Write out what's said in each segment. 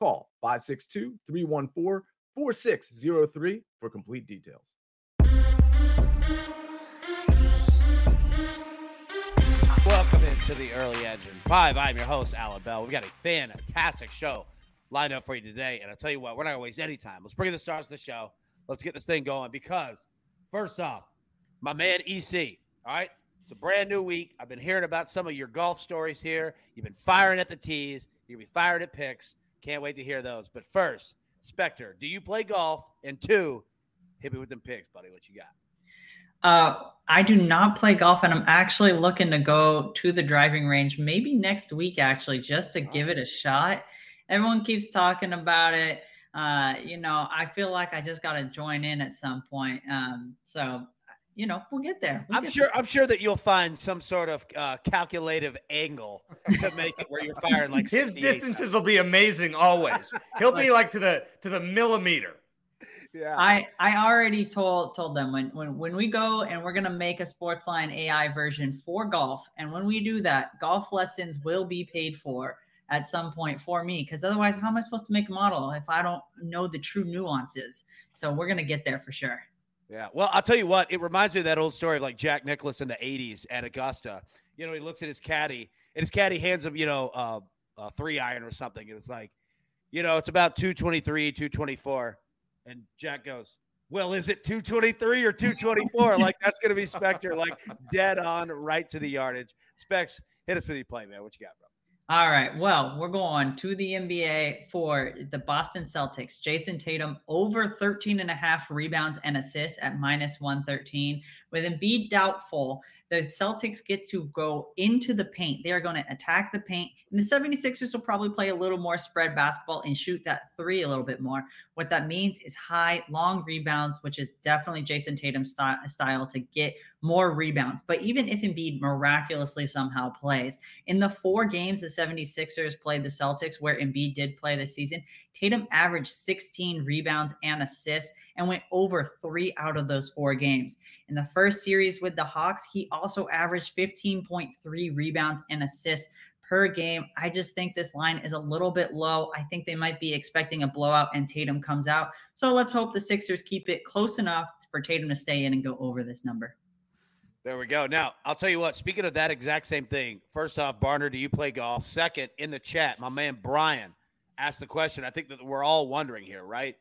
Call 562 314 4603 for complete details. Welcome into the Early Edge in 5. I'm your host, Allan Bell. We've got a fantastic show lined up for you today. And I'll tell you what, we're not going to waste any time. Let's bring in the stars of the show. Let's get this thing going because, first off, my man EC, all right? It's a brand new week. I've been hearing about some of your golf stories here. You've been firing at the tees, you'll be firing at picks. Can't wait to hear those. But first, Spector, do you play golf? And two, hit me with them picks, buddy. What you got? Uh, I do not play golf, and I'm actually looking to go to the driving range maybe next week, actually, just to give it a shot. Everyone keeps talking about it. Uh, you know, I feel like I just got to join in at some point. Um, so you know, we'll get there. We'll I'm get sure. there. I'm sure that you'll find some sort of uh, calculative angle to make it where you're firing like His 68 distances will be amazing always. He'll be like to the to the millimeter. Yeah. I I already told told them when when when we go and we're gonna make a Sportsline AI version for golf, and when we do that, golf lessons will be paid for at some point for me because otherwise, how am I supposed to make a model if I don't know the true nuances? So we're gonna get there for sure. Yeah. Well, I'll tell you what, it reminds me of that old story of like Jack Nicklaus in the 80s at Augusta. You know, he looks at his caddy and his caddy hands him, you know, uh, a three iron or something. And it's like, you know, it's about 223, 224. And Jack goes, well, is it 223 or 224? like, that's going to be Spector, like dead on right to the yardage. Specs, hit us with your play, man. What you got, bro? All right. Well, we're going to the NBA for the Boston Celtics. Jayson Tatum over 13 and a half rebounds and assists at minus 113. With Embiid doubtful, the Celtics get to go into the paint. They are going to attack the paint. And the 76ers will probably play a little more spread basketball and shoot that three a little bit more. What that means is high, long rebounds, which is definitely Jayson Tatum's style to get more rebounds. But even if Embiid miraculously somehow plays, in the four games the 76ers played the Celtics, where Embiid did play this season, Tatum averaged 16 rebounds and assists and went over three out of those four games. In the first series with the Hawks, he also averaged 15.3 rebounds and assists per game. I just think this line is a little bit low. I think they might be expecting a blowout and Tatum comes out. So let's hope the Sixers keep it close enough for Tatum to stay in and go over this number. There we go. Now, I'll tell you what, speaking of that exact same thing, first off, Barner, do you play golf? Second, in the chat, my man Brian asked the question. I think that we're all wondering here, right?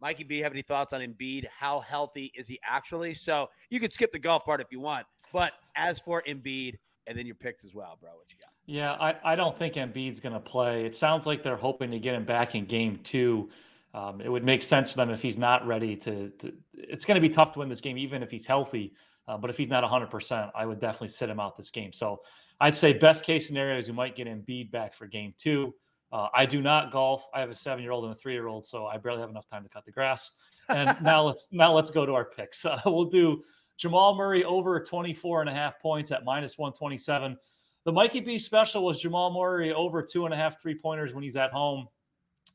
Mikey B, have any thoughts on Embiid? How healthy is he actually? So you could skip the golf part if you want. But as for Embiid, and then your picks as well, bro, what you got? Yeah, I, I don't think Embiid's going to play. It sounds like they're hoping to get him back in game two. Um, it would make sense for them if he's not ready to. to it's going to be tough to win this game, even if he's healthy. Uh, but if he's not 100%, I would definitely sit him out this game. So I'd say best case scenario is you might get Embiid back for game two. Uh, I do not golf. I have a seven year old and a three year old, so I barely have enough time to cut the grass. And now let's now let's go to our picks. Uh, we'll do Jamal Murray over 24 and a half points at minus 127. The Mikey B special was Jamal Murray over two and a half three pointers when he's at home.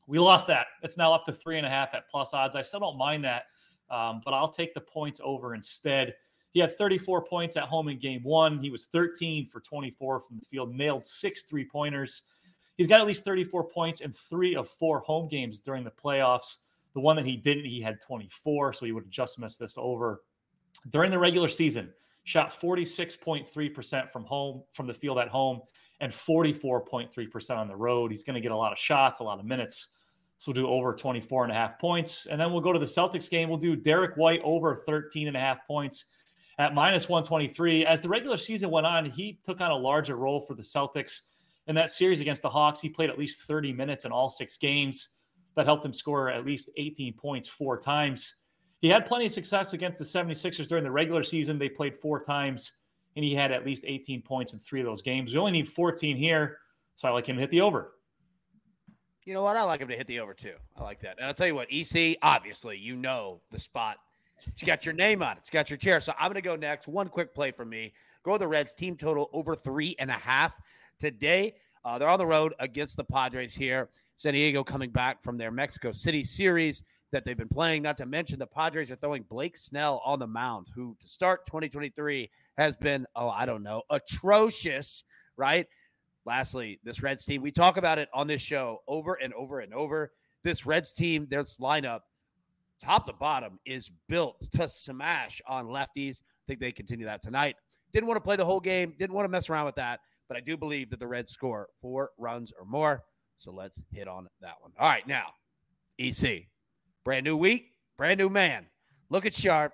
We lost that. It's now up to three and a half at plus odds. I still don't mind that, um, but I'll take the points over instead. He had 34 points at home in game one. He was 13 for 24 from the field, nailed six three pointers. He's got at least 34 points in three of four home games during the playoffs. The one that he didn't, he had 24, so he would have just missed this over. During the regular season, shot 46.3% from home, from the field at home, and 44.3% on the road. He's going to get a lot of shots, a lot of minutes. So we'll do over 24 and a half points. And then we'll go to the Celtics game. We'll do Derrick White over 13 and a half points at minus 123. As the regular season went on, he took on a larger role for the Celtics in that series against the Hawks. He played at least 30 minutes in all six games. That helped him score at least 18 points four times. He had plenty of success against the 76ers during the regular season. They played four times, and he had at least 18 points in three of those games. We only need 14 here, so I like him to hit the over. You know what? I like him to hit the over too. I like that. And I'll tell you what, EC, obviously, you know the spot. It's got your name on it. It's got your chair. So I'm going to go next. One quick play for me. Go the Reds team total over three and a half today. Uh, they're on the road against the Padres here. San Diego coming back from their Mexico City series that they've been playing. Not to mention the Padres are throwing Blake Snell on the mound, who to start 2023 has been, oh, I don't know, atrocious, right? Lastly, this Reds team, we talk about it on this show over and over and over. This Reds team, this lineup, top to bottom, is built to smash on lefties. I think they continue that tonight. Didn't want to play the whole game, didn't want to mess around with that, but I do believe that the Reds score four runs or more. So let's hit on that one. All right, now, EC, brand new week, brand new man. Look at Sharp.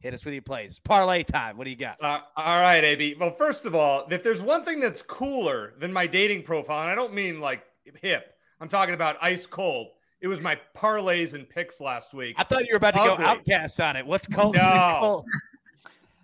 Hit us with your plays. Parlay time. What do you got? Uh, all right, AB. Well, first of all, if there's one thing that's cooler than my dating profile, and I don't mean like hip, I'm talking about ice cold. It was my parlays and picks last week. I thought you were about to Ugly. go OutKast on it. What's cold? No.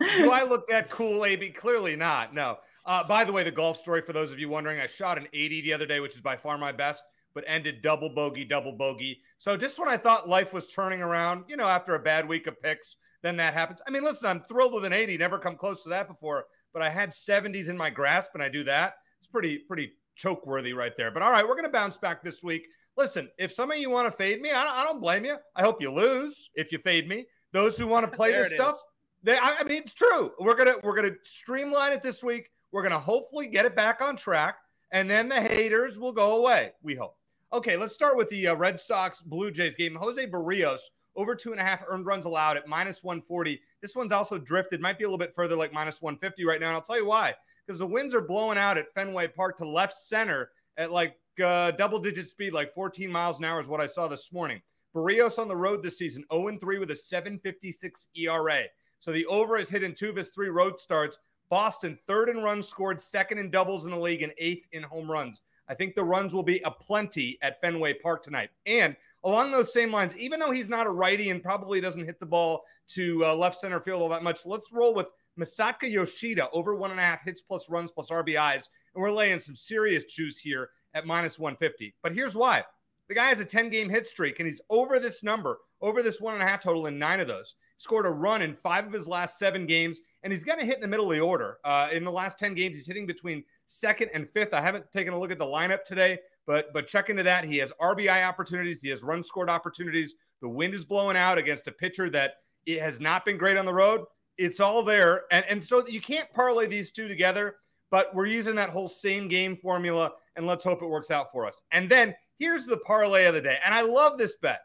Do I look that cool, AB? Clearly not. No. Uh, by the way, the golf story for those of you wondering, I shot an 80 the other day, which is by far my best, but ended double bogey, double bogey. So just when I thought life was turning around, you know, after a bad week of picks, then that happens. I mean, listen, I'm thrilled with an 80. Never come close to that before, but I had 70s in my grasp, and I do that. It's pretty, pretty choke worthy right there. But all right, we're going to bounce back this week. Listen, if some of you want to fade me, I don't, I don't, blame you. I hope you lose if you fade me. Those who want to play this stuff, they, I mean, it's true. We're gonna we're gonna streamline it this week. We're gonna hopefully get it back on track, and then the haters will go away. We hope. Okay, let's start with the uh, Red Sox Blue Jays game. Jose Berrios, over two and a half earned runs allowed at minus 140. This one's also drifted, might be a little bit further, like minus 150 right now. And I'll tell you why. Because the winds are blowing out at Fenway Park to left center at like uh, double digit speed, like 14 miles an hour is what I saw this morning. Berrios on the road this season, 0 3 with a 756 ERA. So the over is hit in two of his three road starts. Boston, third in runs scored, second in doubles in the league, and eighth in home runs. I think the runs will be a plenty at Fenway Park tonight. And along those same lines, even though he's not a righty and probably doesn't hit the ball to uh, left center field all that much, let's roll with Masataka Yoshida over one and a half hits plus runs plus RBIs. And we're laying some serious juice here at minus 150. But here's why the guy has a 10 game hit streak and he's over this number, over this one and a half total in nine of those. Scored a run in five of his last seven games, and he's going to hit in the middle of the order. Uh, in the last 10 games, he's hitting between second and fifth. I haven't taken a look at the lineup today, but but check into that. He has RBI opportunities. He has run scored opportunities. The wind is blowing out against a pitcher that it has not been great on the road. It's all there, and and so you can't parlay these two together. But we're using that whole same game formula, and let's hope it works out for us. And then here's the parlay of the day, and I love this bet.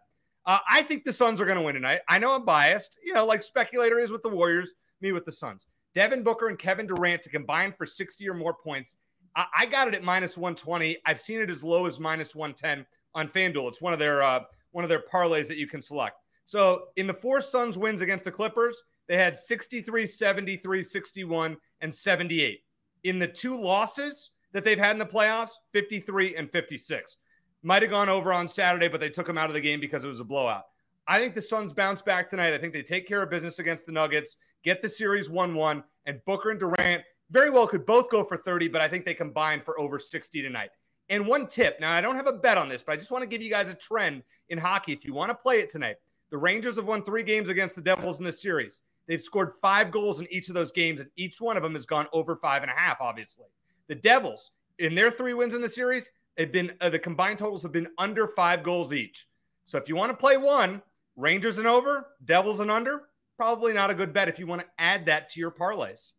Uh, I think the Suns are going to win tonight. I know I'm biased, you know, like speculator is with the Warriors, me with the Suns. Devin Booker and Kevin Durant to combine for 60 or more points I, I got it at minus 120. I've seen it as low as minus 110 on FanDuel. It's one of their uh, one of their parlays that you can select. So in the four Suns wins against the Clippers, they had 63, 73, 61, and 78. In the two losses that they've had in the playoffs, 53 and 56. Might have gone over on Saturday, but they took him out of the game because it was a blowout. I think the Suns bounce back tonight. I think they take care of business against the Nuggets, get the series 1 1, and Booker and Durant very well could both go for 30, but I think they combine for over 60 tonight. And one tip now, I don't have a bet on this, but I just want to give you guys a trend in hockey. If you want to play it tonight, the Rangers have won three games against the Devils in this series. They've scored five goals in each of those games, and each one of them has gone over five and a half, obviously. The Devils, in their three wins in the series, have been uh, the combined totals have been under five goals each. So if you want to play one, Rangers and over, Devils and under, probably not a good bet if you want to add that to your parlays.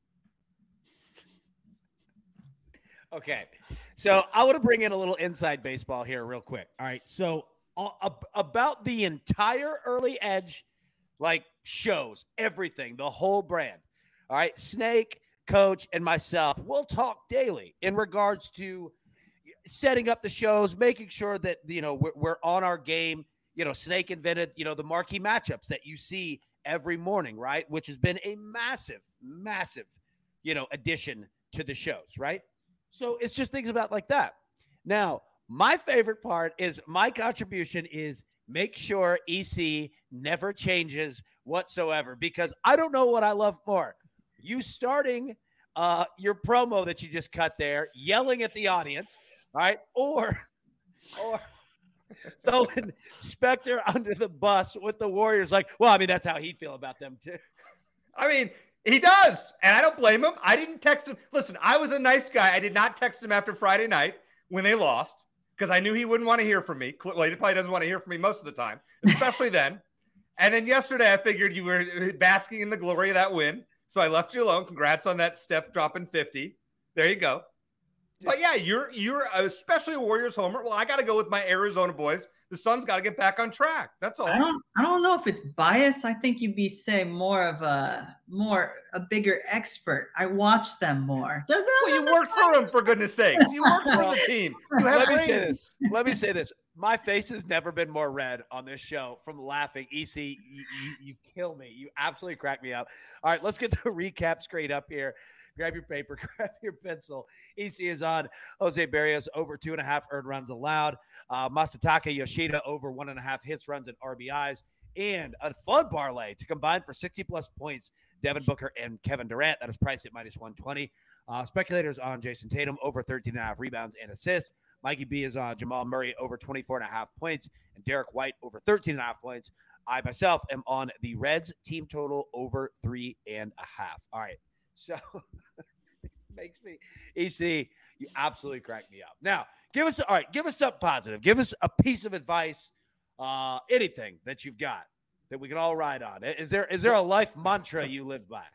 Okay. So I want to bring in a little inside baseball here, real quick. All right. So uh, about the entire early edge, like shows, everything, the whole brand. All right. Snake, coach, and myself, we'll talk daily in regards to setting up the shows, making sure that, you know, we're, we're on our game. You know, Snake invented, you know, the marquee matchups that you see every morning, right? Which has been a massive, massive, you know, addition to the shows, right? So it's just things about like that. Now, my favorite part is my contribution is make sure EC never changes whatsoever because I don't know what I love more. You starting uh, your promo that you just cut there, yelling at the audience, right? Or, or, throwing Spector under the bus with the Warriors. Like, well, I mean, that's how he'd feel about them too. I mean, he does, and I don't blame him. I didn't text him. Listen, I was a nice guy. I did not text him after Friday night when they lost because I knew he wouldn't want to hear from me. Well, he probably doesn't want to hear from me most of the time, especially then. And then yesterday, I figured you were uh, basking in the glory of that win. So I left you alone. Congrats on that step dropping 50. There you go. But yeah, you're you're especially a Warriors homer. Well, I got to go with my Arizona boys. The Suns got to get back on track. That's all. I don't I don't know if it's bias. I think you'd be say more of a more a bigger expert. I watch them more. Does that well, you work for them for goodness sakes. You work for the team. You Let me say this. Let me say this. My face has never been more red on this show from laughing. EC, you, you, you kill me. You absolutely crack me up. All right, let's get the recap straight up here grab your paper, grab your pencil. EC is on Jose Berrios over two and a half earned runs allowed. Uh, Masataka Yoshida over one and a half hits, runs, and RBIs. And a fun parlay to combine for 60 plus points. Devin Booker and Kevin Durant. That is priced at minus 120. Uh, speculators on Jayson Tatum over 13 and a half rebounds and assists. Mikey B is on Jamal Murray over 24 and a half points and Derrick White over 13 and a half points. I myself am on the Reds team total over three and a half. All right. So makes me EC, you absolutely crack me up. Now, give us all right, give us something positive. Give us a piece of advice, uh, anything that you've got that we can all ride on. Is there is there a life mantra you live by?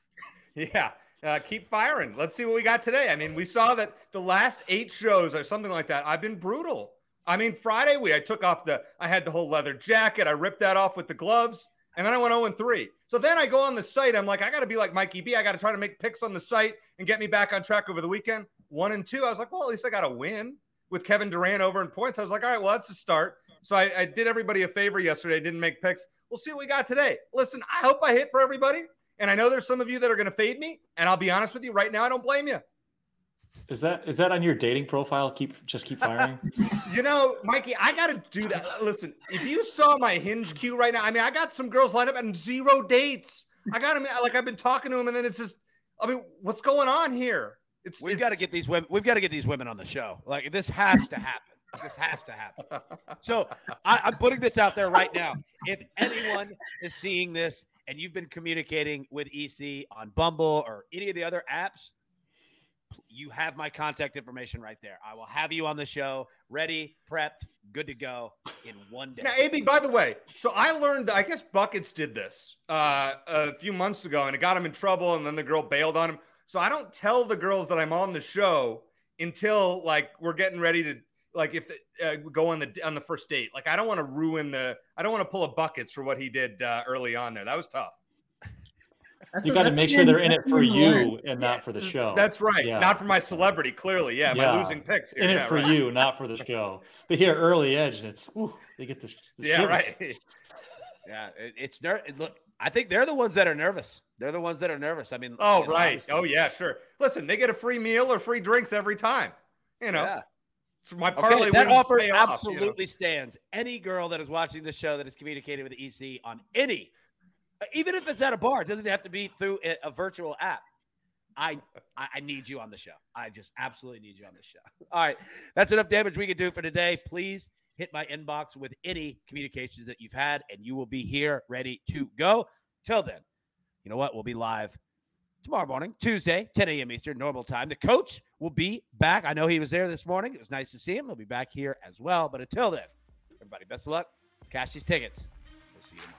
Yeah. Uh, keep firing. Let's see what we got today. I mean, we saw that the last eight shows or something like that. I've been brutal. I mean, Friday we I took off the I had the whole leather jacket. I ripped that off with the gloves. And then I went 0 3. So then I go on the site. I'm like, I got to be like Mikey B. I got to try to make picks on the site and get me back on track over the weekend. One and two. I was like, well, at least I got to win with Kevin Durant over in points. I was like, all right, well, that's a start. So I, I did everybody a favor yesterday. Didn't make picks. We'll see what we got today. Listen, I hope I hit for everybody. And I know there's some of you that are going to fade me. And I'll be honest with you right now, I don't blame you. Is that is that on your dating profile? Keep just keep firing. you know, Mikey, I got to do that. Listen, if you saw my Hinge queue right now, I mean, I got some girls lined up and zero dates. I got them like I've been talking to them, and then it's just, I mean, what's going on here? It's we've got to get these women. We've got to get these women on the show. Like this has to happen. This has to happen. So I, I'm putting this out there right now. If anyone is seeing this and you've been communicating with EC on Bumble or any of the other apps, you have my contact information right there. I will have you on the show, ready, prepped, good to go in one day. Now, AB, by the way, so I learned, I guess Buckets did this uh, a few months ago and it got him in trouble. And then the girl bailed on him. So I don't tell the girls that I'm on the show until like we're getting ready to like if uh, go on the on the first date. Like I don't want to ruin the I don't want to pull a buckets for what he did uh, early on there. That was tough. That's you got to make sure they're in it for you and not for the show. That's right. Yeah. Not for my celebrity, clearly. Yeah, yeah. my losing picks. Here. In yeah, it for right. you, not for the show. They hear early edge, and it's whew, they get the, the yeah, shivers. right. yeah, it, it's ner- look. I think they're the ones that are nervous. They're the ones that are nervous. I mean, oh right, oh yeah, sure. Listen, they get a free meal or free drinks every time. You know. Yeah. my parlay okay, that offer absolutely off, you know? stands. Any girl that is watching the show that is communicating with the EC on any even if it's at a bar, it doesn't have to be through a, a virtual app. I, I need you on the show. I just absolutely need you on the show. All right, that's enough damage we can do for today. Please hit my inbox with any communications that you've had, and you will be here ready to go. Till then, you know what? We'll be live tomorrow morning, Tuesday, 10 a.m. Eastern, normal time. The coach will be back. I know he was there this morning. It was nice to see him. He'll be back here as well. But until then, everybody, best of luck. Cash these tickets. We'll see you tomorrow.